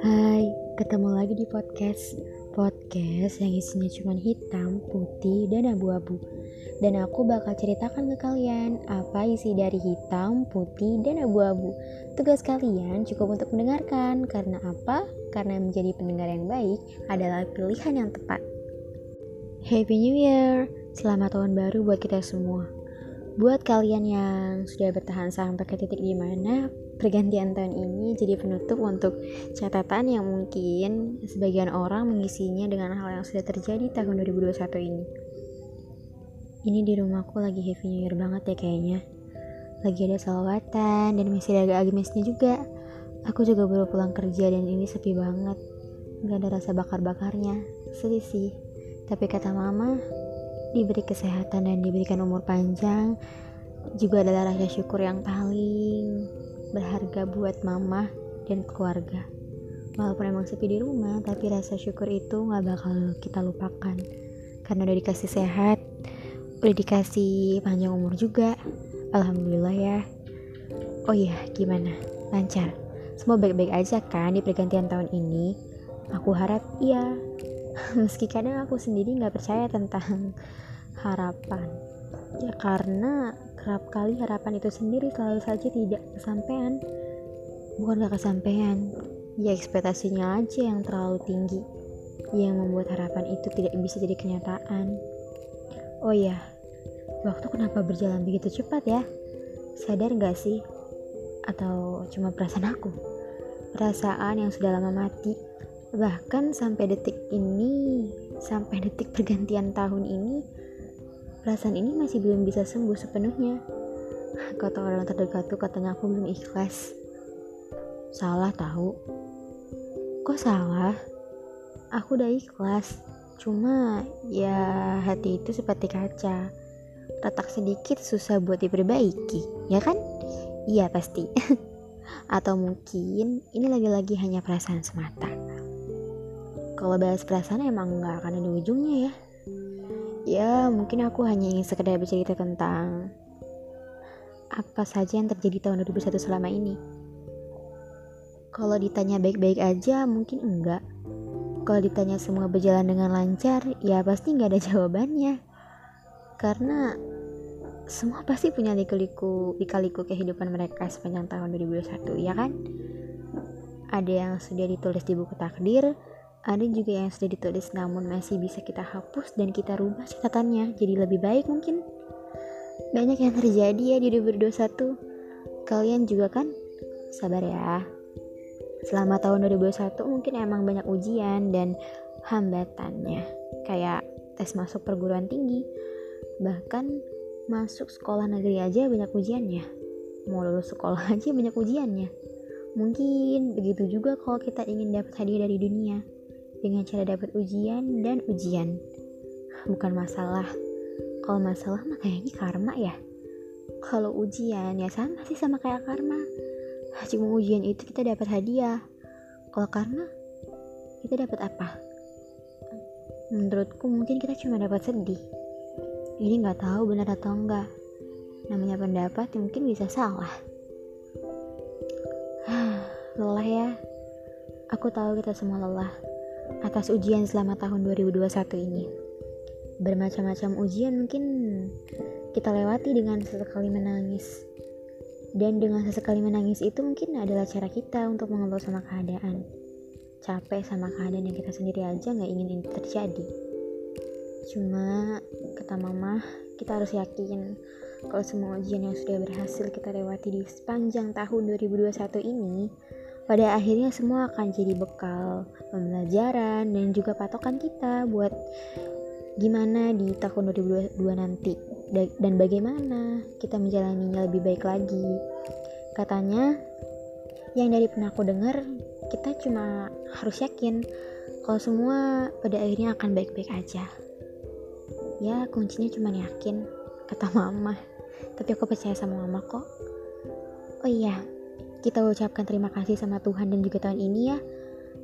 Hai, ketemu lagi di podcast. Podcast yang isinya cuma hitam, putih, dan abu-abu. Dan aku bakal ceritakan ke kalian Apa isi dari hitam, putih, dan abu-abu. Tugas kalian cukup untuk mendengarkan. Karena apa? Karena menjadi pendengar yang baik adalah pilihan yang tepat. Happy New Year! Selamat tahun baru buat kita semua Buat kalian yang sudah bertahan sampai ke titik di mana pergantian tahun ini jadi penutup untuk catatan yang mungkin sebagian orang mengisinya dengan hal yang sudah terjadi tahun 2021 ini. Ini di rumahku lagi happy new year banget ya kayaknya. Lagi ada salawatan dan masih ada agak juga. Aku juga baru pulang kerja dan ini sepi banget. Gak ada rasa bakar-bakarnya. Sedih sih. Tapi kata mama, diberi kesehatan dan diberikan umur panjang juga adalah rasa syukur yang paling berharga buat mama dan keluarga. Walaupun emang sepi di rumah, tapi rasa syukur itu gak bakal kita lupakan. Karena udah dikasih sehat, udah dikasih panjang umur juga. Alhamdulillah ya. Oh iya, gimana? Lancar? Semua baik-baik aja kan di pergantian tahun ini? Aku harap iya. Meski kadang aku sendiri gak percaya tentang harapan. Ya karena kerap kali harapan itu sendiri selalu saja tidak kesampaian. Bukan gak kesampaian, ya ekspektasinya aja yang terlalu tinggi, yang membuat harapan itu tidak bisa jadi kenyataan. Oh ya, waktu kenapa berjalan begitu cepat ya? Sadar gak sih? Atau cuma perasaan aku? Perasaan yang sudah lama mati, bahkan sampai detik ini, sampai detik pergantian tahun ini, perasaan ini masih belum bisa sembuh sepenuhnya. Kata orang terdekatku katanya aku belum ikhlas. Salah tahu. Kok salah? Aku udah ikhlas. Cuma ya hati itu seperti kaca. Retak sedikit susah buat diperbaiki, ya kan? Iya pasti. Atau mungkin ini lagi-lagi hanya perasaan semata. Kalau bahas perasaan emang nggak akan ada ujungnya ya ya mungkin aku hanya ingin sekedar bercerita tentang apa saja yang terjadi tahun 2021 selama ini. Kalau ditanya baik-baik aja mungkin enggak. Kalau ditanya semua berjalan dengan lancar, ya pasti nggak ada jawabannya. Karena semua pasti punya liku-liku, lika-liku kehidupan mereka sepanjang tahun 2021, ya kan? Ada yang sudah ditulis di buku takdir, ada juga yang sudah ditulis namun masih bisa kita hapus dan kita rubah catatannya jadi lebih baik mungkin. Banyak yang terjadi ya di 2021. Kalian juga kan? Sabar ya. Selama tahun 2021 mungkin emang banyak ujian dan hambatannya. Kayak tes masuk perguruan tinggi. Bahkan masuk sekolah negeri aja banyak ujiannya. Mau lulus sekolah aja banyak ujiannya. Mungkin begitu juga kalau kita ingin dapat hadiah dari dunia dengan cara dapat ujian dan ujian. Bukan masalah. Kalau masalah mah kayaknya karma ya. Kalau ujian ya sama sih sama kayak karma. Cuma ujian itu kita dapat hadiah. Kalau karma kita dapat apa? Menurutku mungkin kita cuma dapat sedih. Ini nggak tahu benar atau enggak. Namanya pendapat mungkin bisa salah. lelah ya. Aku tahu kita semua lelah atas ujian selama tahun 2021 ini. Bermacam-macam ujian mungkin kita lewati dengan sesekali menangis. Dan dengan sesekali menangis itu mungkin adalah cara kita untuk mengeluh sama keadaan. Capek sama keadaan yang kita sendiri aja nggak ingin ini terjadi. Cuma kata mama, kita harus yakin kalau semua ujian yang sudah berhasil kita lewati di sepanjang tahun 2021 ini pada akhirnya semua akan jadi bekal pembelajaran dan juga patokan kita buat gimana di tahun 2022 nanti. Dan bagaimana kita menjalaninya lebih baik lagi. Katanya yang dari pernah aku dengar kita cuma harus yakin kalau semua pada akhirnya akan baik-baik aja. Ya kuncinya cuma yakin kata mama. Tapi aku percaya sama mama kok. Oh iya kita ucapkan terima kasih sama Tuhan dan juga tahun ini ya.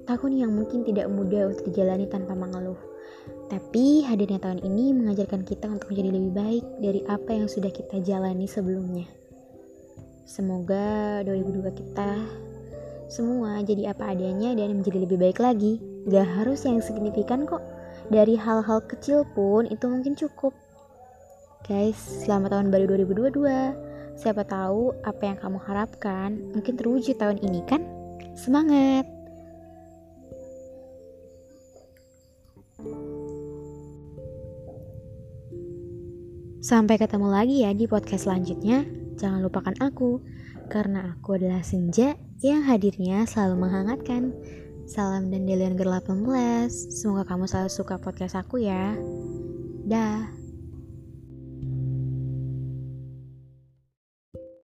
Tahun yang mungkin tidak mudah untuk dijalani tanpa mengeluh. Tapi hadirnya tahun ini mengajarkan kita untuk menjadi lebih baik dari apa yang sudah kita jalani sebelumnya. Semoga 2002 kita semua jadi apa adanya dan menjadi lebih baik lagi. Gak harus yang signifikan kok. Dari hal-hal kecil pun itu mungkin cukup. Guys, selamat tahun baru 2022. Siapa tahu apa yang kamu harapkan mungkin terwujud tahun ini kan? Semangat! Sampai ketemu lagi ya di podcast selanjutnya. Jangan lupakan aku, karena aku adalah senja yang hadirnya selalu menghangatkan. Salam dan Delian Girl 18. Semoga kamu selalu suka podcast aku ya. Dah.